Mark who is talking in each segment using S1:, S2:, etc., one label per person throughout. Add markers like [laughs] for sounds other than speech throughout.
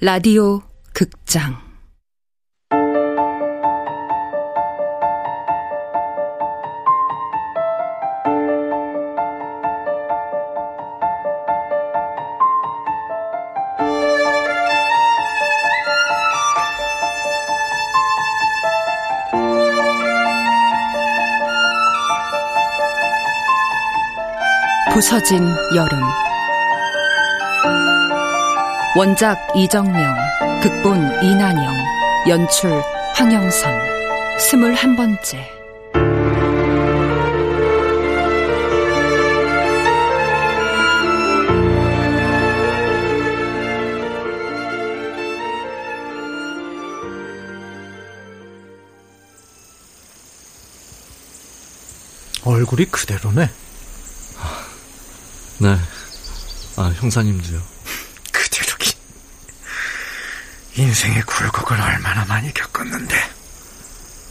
S1: 라디오 극장. 부서진 여름 원작 이정명, 극본 이난영, 연출 황영선, 스물한 번째.
S2: 얼굴이 그대로네.
S3: 네. 아, 형사님도요.
S2: 인생의 굴곡을 얼마나 많이 겪었는데.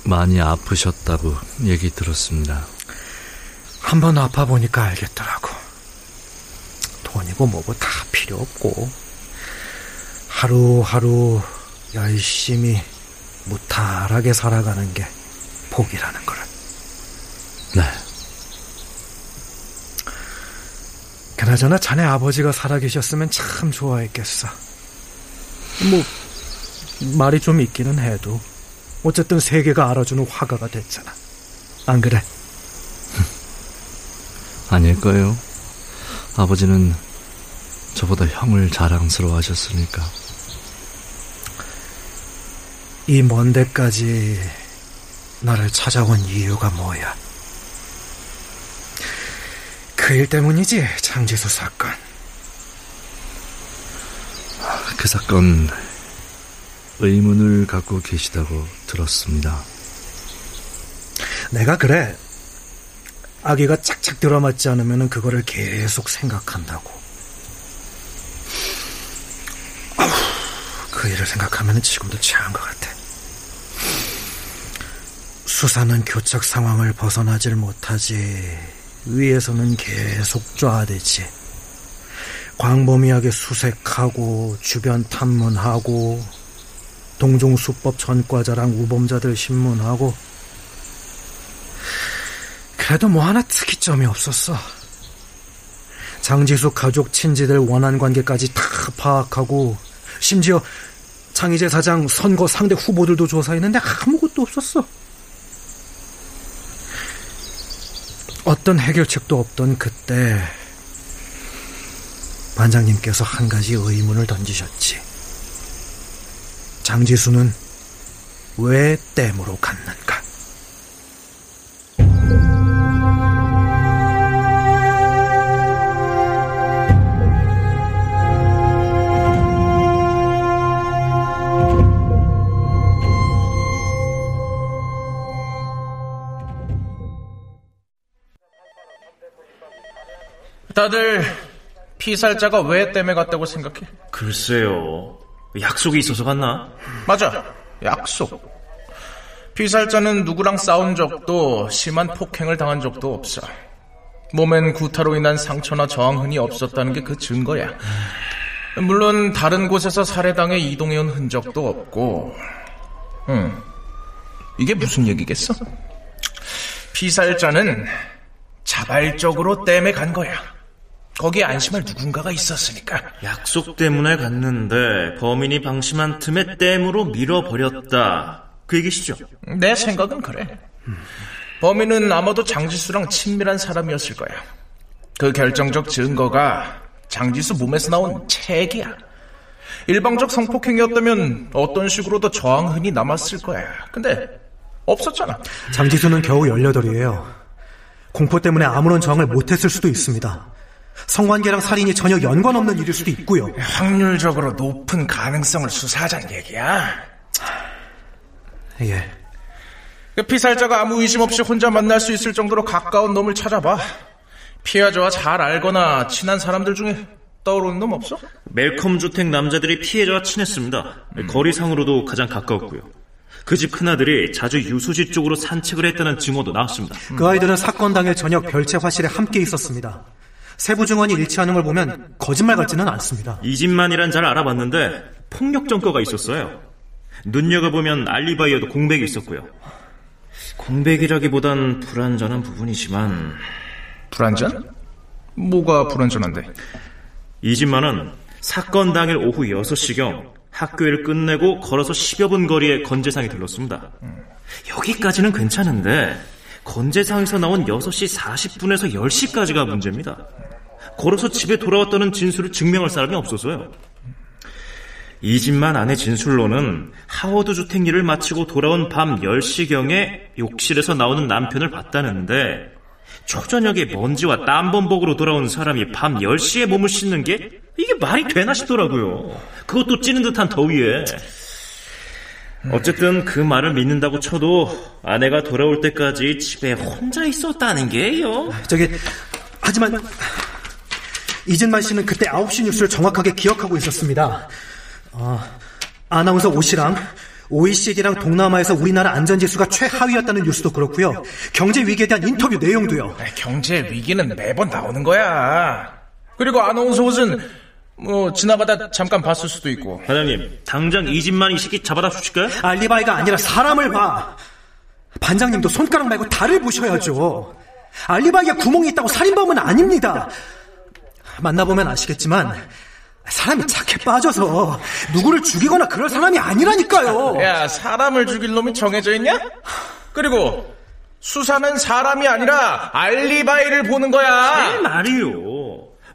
S3: 많이 아프셨다고 얘기 들었습니다.
S2: 한번 아파 보니까 알겠더라고. 돈이고 뭐고 다 필요 없고, 하루하루 열심히 무탈하게 살아가는 게 복이라는 거를.
S3: 네.
S2: 그나저나 자네 아버지가 살아계셨으면 참 좋아했겠어. 뭐, 말이 좀 있기는 해도 어쨌든 세계가 알아주는 화가가 됐잖아. 안 그래? [laughs]
S3: 아닐 거예요. 아버지는 저보다 형을 자랑스러워 하셨으니까.
S2: 이 먼 데까지 나를 찾아온 이유가 뭐야? 그 일 때문이지, 장지수 사건.
S3: 그 사건 의문을 갖고 계시다고 들었습니다.
S2: 내가 그래. 아기가 착착 들어맞지 않으면 그거를 계속 생각한다고. 그 일을 생각하면 지금도 취한 것 같아. 수사는 교착 상황을 벗어나질 못하지. 위에서는 계속 쫙대지. 광범위하게 수색하고 주변 탐문하고 동종수법 전과자랑 우범자들 신문하고 그래도 뭐 하나 특이점이 없었어. 장지수 가족 친지들 원한 관계까지 다 파악하고 심지어 장희재 사장 선거 상대 후보들도 조사했는데 아무것도 없었어. 어떤 해결책도 없던 그때 반장님께서 한 가지 의문을 던지셨지. 장지수는 왜 댐으로 갔는가?
S4: 다들 피살자가 왜 댐에 갔다고 생각해?
S5: 글쎄요. 약속이 있어서 갔나?
S4: 맞아. 약속. 피살자는 누구랑 싸운 적도 심한 폭행을 당한 적도 없어. 몸엔 구타로 인한 상처나 저항흔이 없었다는 게 그 증거야. 물론 다른 곳에서 살해당해 이동해온 흔적도 없고. 음, 이게 무슨 얘기겠어? 피살자는 자발적으로 댐에 간 거야. 거기에 안심할 누군가가 있었으니까.
S5: 약속 때문에 갔는데 범인이 방심한 틈에 댐으로 밀어버렸다. 그 얘기시죠?
S4: 내 생각은 그래. 범인은 아마도 장지수랑 친밀한 사람이었을 거야. 그 결정적 증거가 장지수 몸에서 나온 책이야. 일방적 성폭행이었다면 어떤 식으로도 저항흔이 남았을 거야. 근데 없었잖아.
S2: 장지수는 겨우 18이에요. 공포 때문에 아무런 저항을 못했을 수도 있습니다. 성관계랑 살인이 전혀 연관 없는 일일 수도 있고요.
S4: 확률적으로 높은 가능성을 수사하자는 얘기야.
S2: 예.
S4: 그 피살자가 아무 의심 없이 혼자 만날 수 있을 정도로 가까운 놈을 찾아봐. 피해자와 잘 알거나 친한 사람들 중에 떠오르는 놈 없어?
S5: 멜컴 주택 남자들이 피해자와 친했습니다. 음. 거리상으로도 가장 가까웠고요. 그 집 큰아들이 자주 유수지 쪽으로 산책을 했다는 증언도 나왔습니다.
S2: 그 아이들은 사건 당일 저녁 별채 화실에 함께 있었습니다. 세부 증언이 일치하는 걸 보면 거짓말 같지는 않습니다.
S5: 이 집만이란 잘 알아봤는데 폭력 전과가 있었어요. 눈여겨보면 알리바이에도 공백이 있었고요. 공백이라기보단 불완전한 부분이지만
S4: 불안전? 뭐가 불안전한데?
S5: 이진만은 사건 당일 오후 6시경 학교를 끝내고 걸어서 10여 분 거리에 건재상이 들렀습니다. 여기까지는 괜찮은데 건재상에서 나온 6시 40분에서 10시까지가 문제입니다. 걸어서 집에 돌아왔다는 진술을 증명할 사람이 없어서요. 이진만 아내 진술로는 하워드 주택 일을 마치고 돌아온 밤 10시경에 욕실에서 나오는 남편을 봤다는데 초저녁에 먼지와 땀범벅으로 돌아온 사람이 밤 10시에 몸을 씻는 게 이게 말이 되나 싶더라고요. 그것도 찌는 듯한 더위에. 어쨌든 그 말을 믿는다고 쳐도 아내가 돌아올 때까지 집에 혼자 있었다는 게요.
S2: 저기 하지만 이진만 씨는 그때 9시 뉴스를 정확하게 기억하고 있었습니다. 어, 아나운서 오 씨랑 OECD랑 동남아에서 우리나라 안전지수가 최하위였다는 뉴스도 그렇고요. 경제 위기에 대한 인터뷰 내용도요.
S4: 경제 위기는 매번 나오는 거야. 그리고 아나운서 옷은 뭐 지나가다 잠깐 봤을 수도 있고.
S5: 반장님, 당장 이진만 이 새끼 잡아다 주실까요?
S2: 알리바이가 아니라 사람을 봐. 반장님도 손가락 말고 달을 보셔야죠. 알리바이에 구멍이 있다고 살인범은 아닙니다. 만나보면 아시겠지만 사람이 착해 빠져서 누구를 죽이거나 그럴 사람이 아니라니까요.
S4: 야, 사람을 죽일 놈이 정해져 있냐? 그리고 수사는 사람이 아니라 알리바이를 보는 거야.
S5: 제 말이요.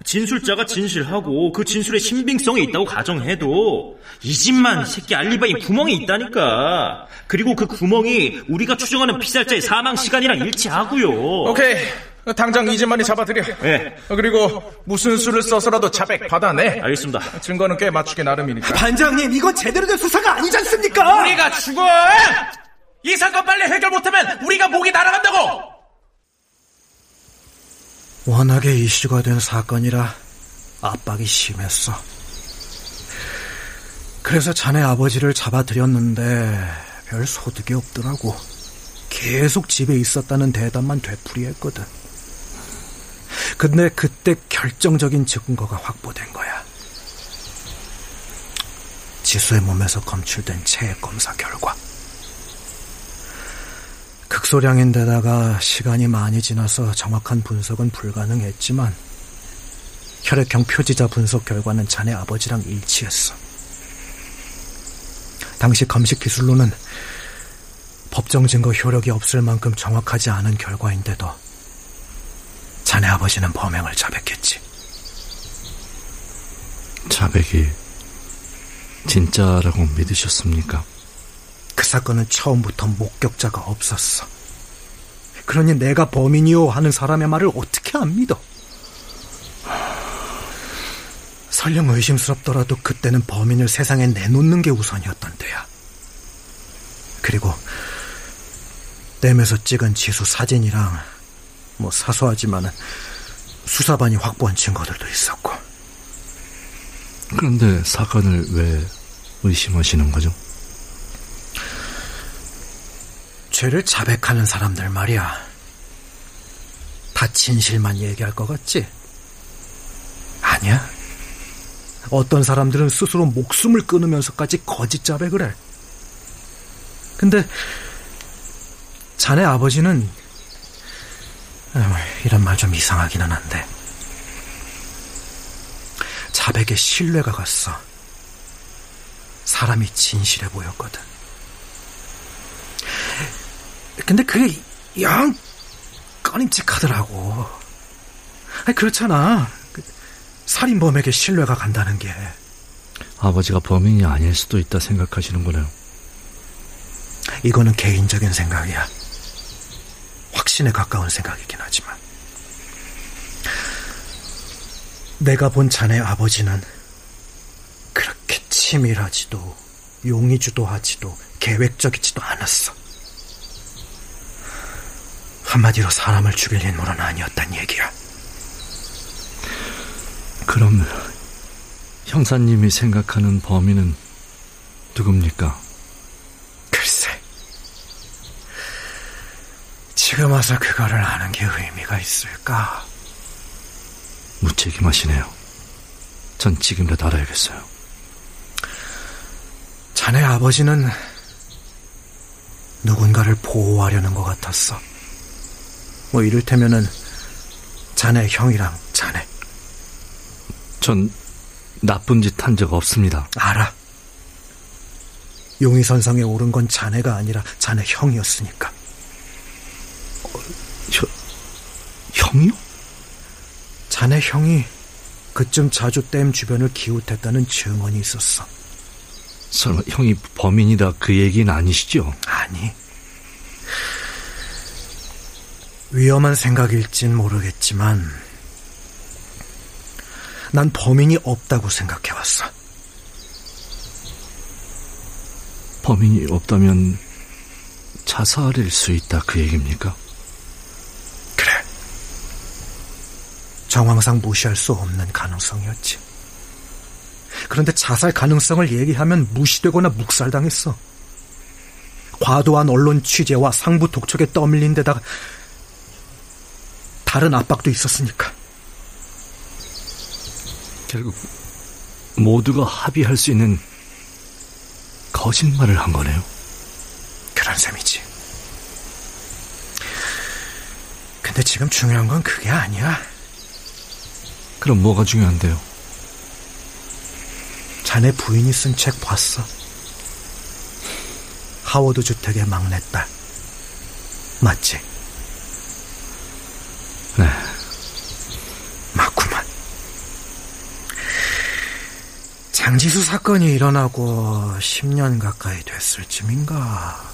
S5: 진술자가 진실하고 그 진술에 신빙성이 있다고 가정해도 이 집만 새끼 알리바이 구멍이 있다니까. 그리고 그 구멍이 우리가 추정하는 피살자의 사망 시간이랑 일치하고요.
S4: 오케이. 당장 이진만이 잡아들여.
S5: 네.
S4: 그리고 무슨 수를 써서라도 자백 받아내.
S5: 알겠습니다.
S4: 증거는 꽤 맞추기 나름이니까.
S2: 반장님, 이건 제대로 된 수사가 아니지 않습니까?
S4: 우리가 죽어! 이 사건 빨리 해결 못하면 우리가 목이 날아간다고!
S2: 워낙에 이슈가 된 사건이라 압박이 심했어. 그래서 자네 아버지를 잡아들였는데 별 소득이 없더라고. 계속 집에 있었다는 대답만 되풀이했거든. 근데 그때 결정적인 증거가 확보된 거야. 지수의 몸에서 검출된 체액 검사 결과. 극소량인데다가 시간이 많이 지나서 정확한 분석은 불가능했지만 혈액형 표지자 분석 결과는 자네 아버지랑 일치했어. 당시 검식 기술로는 법정 증거 효력이 없을 만큼 정확하지 않은 결과인데도 자네 아버지는 범행을 자백했지.
S3: 자백이 진짜라고 믿으셨습니까?
S2: 그 사건은 처음부터 목격자가 없었어. 그러니 내가 범인이요 하는 사람의 말을 어떻게 안 믿어? 설령 의심스럽더라도 그때는 범인을 세상에 내놓는 게 우선이었던 데야. 그리고 댐에서 찍은 지수 사진이랑 뭐 사소하지만은 수사반이 확보한 증거들도 있었고.
S3: 그런데 사건을 왜 의심하시는 거죠?
S2: 죄를 자백하는 사람들 말이야. 다 진실만 얘기할 것 같지? 아니야. 어떤 사람들은 스스로 목숨을 끊으면서까지 거짓 자백을 해. 근데 자네 아버지는 이런 말 좀 이상하기는 한데 자백에 신뢰가 갔어. 사람이 진실해 보였거든. 근데 그게 영 꺼림칙하더라고. 아니, 그렇잖아. 그, 살인범에게 신뢰가 간다는 게.
S3: 아버지가 범인이 아닐 수도 있다 생각하시는 거네요.
S2: 이거는 개인적인 생각이야. 확신에 가까운 생각이긴 하지만. 내가 본 자네 아버지는 그렇게 치밀하지도 용의주도하지도 계획적이지도 않았어. 한마디로 사람을 죽일 인물은 아니었단 얘기야.
S3: 그럼 형사님이 생각하는 범인은 누굽니까?
S2: 글쎄. 지금 와서 그거를 아는 게 의미가 있을까?
S3: 무책임하시네요. 전 지금이라도 알아야겠어요.
S2: 자네 아버지는 누군가를 보호하려는 것 같았어. 뭐 이를테면은 자네 형이랑 자네.
S3: 전 나쁜 짓 한 적 없습니다.
S2: 알아. 용의선상에 오른 건 자네가 아니라 자네 형이었으니까.
S3: 혀, 형이요?
S2: 자네 형이 그쯤 자주 댐 주변을 기웃했다는 증언이 있었어.
S3: 설마 형이 범인이다 그 얘기는 아니시죠?
S2: 아니. 위험한 생각일진 모르겠지만, 난 범인이 없다고 생각해왔어.
S3: 범인이 없다면 자살일 수 있다 그 얘기입니까?
S2: 그래. 정황상 무시할 수 없는 가능성이었지. 그런데 자살 가능성을 얘기하면 무시되거나 묵살당했어. 과도한 언론 취재와 상부 독촉에 떠밀린 데다가 다른 압박도 있었으니까.
S3: 결국 모두가 합의할 수 있는 거짓말을 한 거네요.
S2: 그런 셈이지. 근데 지금 중요한 건 그게 아니야.
S3: 그럼 뭐가 중요한데요?
S2: 자네 부인이 쓴 책 봤어. 하워드 주택의 막내딸. 맞지?
S3: 네.
S2: 맞구만. 장지수 사건이 일어나고 10년 가까이 됐을 쯤인가.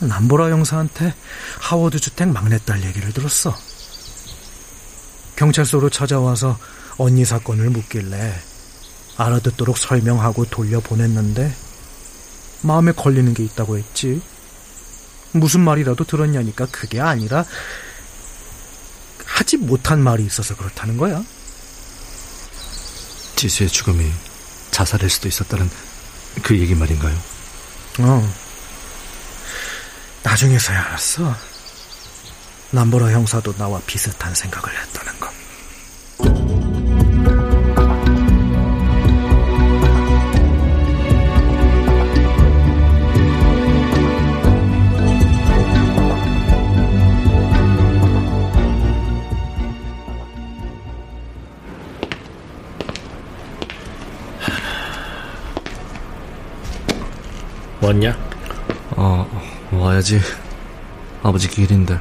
S2: 남보라 형사한테 하워드 주택 막내딸 얘기를 들었어. 경찰서로 찾아와서 언니 사건을 묻길래 알아듣도록 설명하고 돌려보냈는데 마음에 걸리는 게 있다고 했지. 무슨 말이라도 들었냐니까 그게 아니라 하지 못한 말이 있어서 그렇다는 거야.
S3: 지수의 죽음이 자살일 수도 있었다는 그 얘기 말인가요?
S2: 어. 나중에서야 알았어. 남보라 형사도 나와 비슷한 생각을 했다는
S6: 왔냐?
S3: 어, 와야지. 아버지 길인데.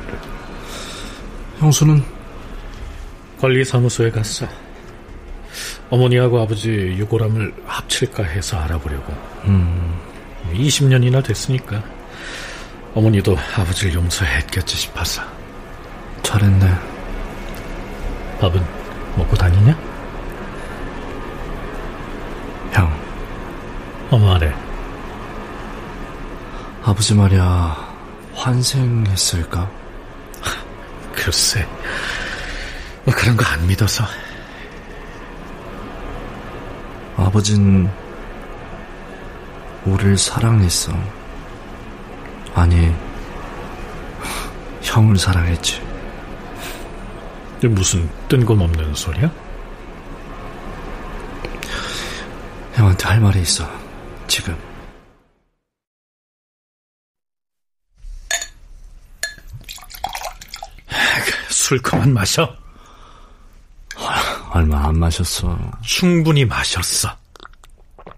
S3: 형수는
S6: 관리사무소에 갔어. 어머니하고 아버지 유골함을 합칠까 해서 알아보려고.
S3: 음,
S6: 20년이나 됐으니까 어머니도 아버지를 용서했겠지 싶어서.
S3: 잘했네.
S6: 밥은 먹고 다니냐?
S3: 형,
S6: 어머 아래.
S3: 아버지 말이야, 환생했을까? [laughs]
S6: 글쎄, 뭐 그런 거 안 믿어서.
S3: 아버진 우릴 사랑했어. 아니, 형을 사랑했지.
S6: 무슨 뜬금없는 소리야?
S3: 형한테 할 말이 있어. 지금.
S6: 술 그만 마셔.
S3: 얼마 안 마셨어.
S6: 충분히 마셨어.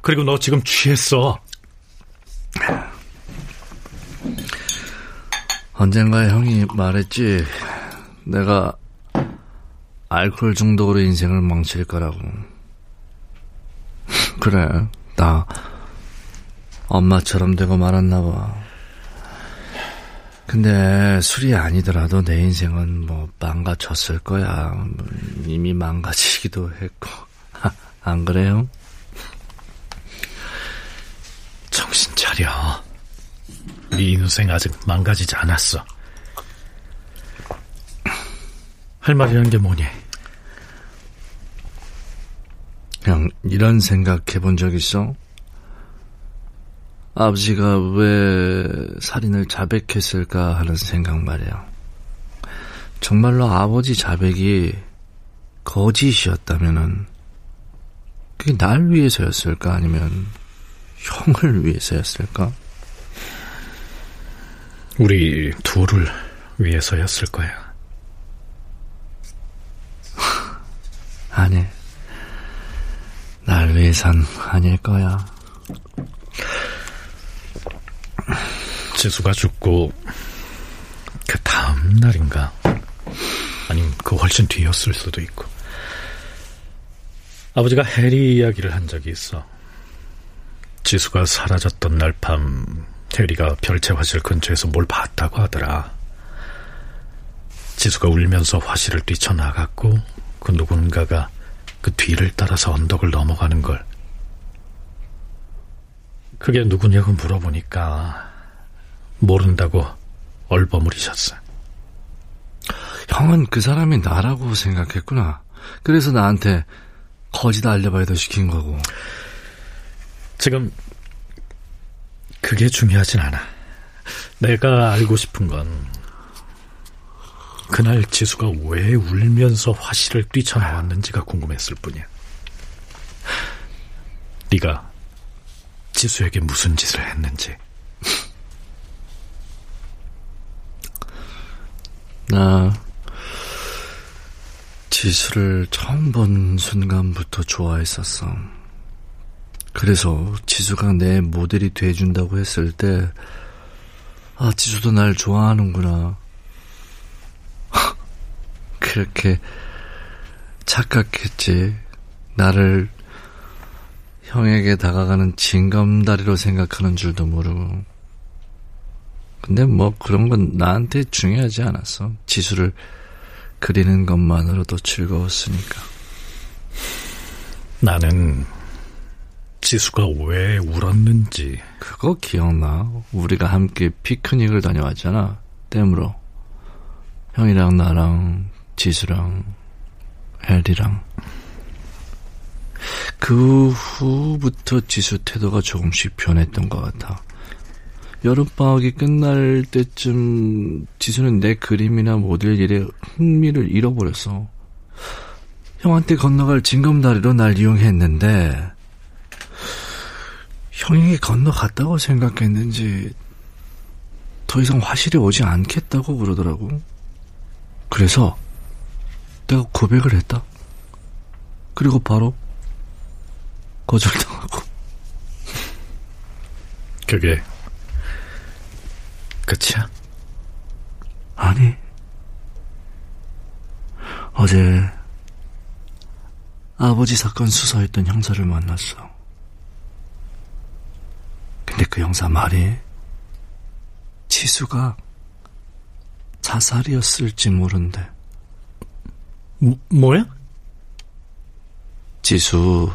S6: 그리고 너 지금 취했어.
S3: 언젠가 형이 말했지. 내가 알코올 중독으로 인생을 망칠 거라고. 그래, 나 엄마처럼 되고 말았나 봐. 근데 술이 아니더라도 내 인생은 뭐 망가졌을 거야. 뭐 이미 망가지기도 했고. [laughs] 안 그래요?
S6: 정신 차려. 네 인생 아직 망가지지 않았어. 할 말이라는 게 뭐니?
S3: 형, 이런 생각 해본 적 있어? 아버지가 왜 살인을 자백했을까 하는 생각 말이야. 정말로 아버지 자백이 거짓이었다면은 그게 날 위해서였을까 아니면 형을 위해서였을까?
S6: 우리 둘을 위해서였을 거야.
S3: 아니, 날 위해선 아닐 거야.
S6: 지수가 죽고 그 다음 날인가? 아니면 그 훨씬 뒤였을 수도 있고. 아버지가 해리 이야기를 한 적이 있어. 지수가 사라졌던 날 밤 해리가 별채 화실 근처에서 뭘 봤다고 하더라. 지수가 울면서 화실을 뛰쳐나갔고 그 누군가가 그 뒤를 따라서 언덕을 넘어가는 걸. 그게 누구냐고 물어보니까 모른다고 얼버무리셨어.
S3: 형은 그 사람이 나라고 생각했구나. 그래서 나한테 거짓 알려봐야도 시킨 거고.
S6: 지금 그게 중요하진 않아. 내가 알고 싶은 건 그날 지수가 왜 울면서 화실을 뛰쳐나왔는지가 궁금했을 뿐이야. 네가 지수에게 무슨 짓을 했는지.
S3: 나 지수를 처음 본 순간부터 좋아했었어. 그래서 지수가 내 모델이 돼준다고 했을 때, 아, 지수도 날 좋아하는구나. [laughs] 그렇게 착각했지. 나를 형에게 다가가는 징검다리로 생각하는 줄도 모르고. 근데 뭐 그런 건 나한테 중요하지 않았어. 지수를 그리는 것만으로도 즐거웠으니까.
S6: 나는 지수가 왜 울었는지.
S3: 그거 기억나? 우리가 함께 피크닉을 다녀왔잖아. 댐으로. 형이랑 나랑 지수랑 헬리랑. 그 후부터 지수 태도가 조금씩 변했던 것 같아. 여름방학이 끝날 때쯤 지수는 내 그림이나 모델 일에 흥미를 잃어버렸어. 형한테 건너갈 징검다리로 날 이용했는데 형이 건너갔다고 생각했는지 더 이상 화실에 오지 않겠다고 그러더라고. 그래서 내가 고백을 했다. 그리고 바로 거절당하고.
S6: 그게 끝이야?
S3: 아니. 어제 아버지 사건 수사했던 형사를 만났어. 근데 그 형사 말이 지수가 자살이었을지 모른대.
S6: 뭐, 뭐야?
S3: 지수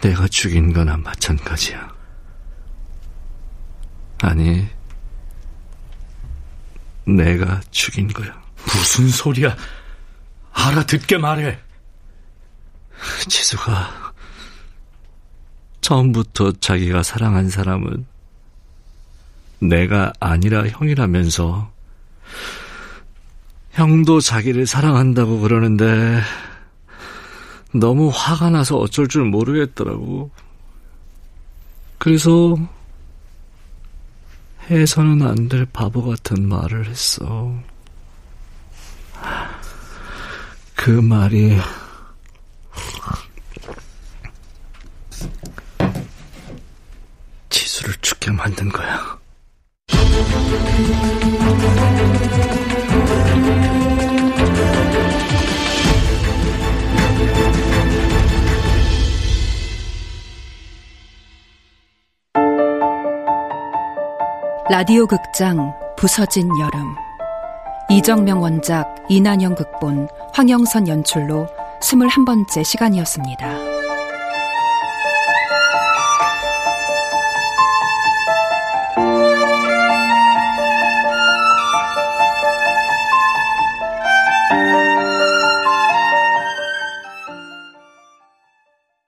S3: 내가 죽인 거나 마찬가지야. 아니, 내가 죽인 거야.
S6: 무슨 소리야? 알아듣게 말해.
S3: 지수가 처음부터 자기가 사랑한 사람은 내가 아니라 형이라면서 형도 자기를 사랑한다고 그러는데 너무 화가 나서 어쩔 줄 모르겠더라고. 그래서 해서는 안 될 바보 같은 말을 했어. 그 말이 지수를 죽게 만든 거야.
S1: 라디오 극장 부서진 여름 이정명 원작 이난영 극본 황영선 연출로 21번째 시간이었습니다.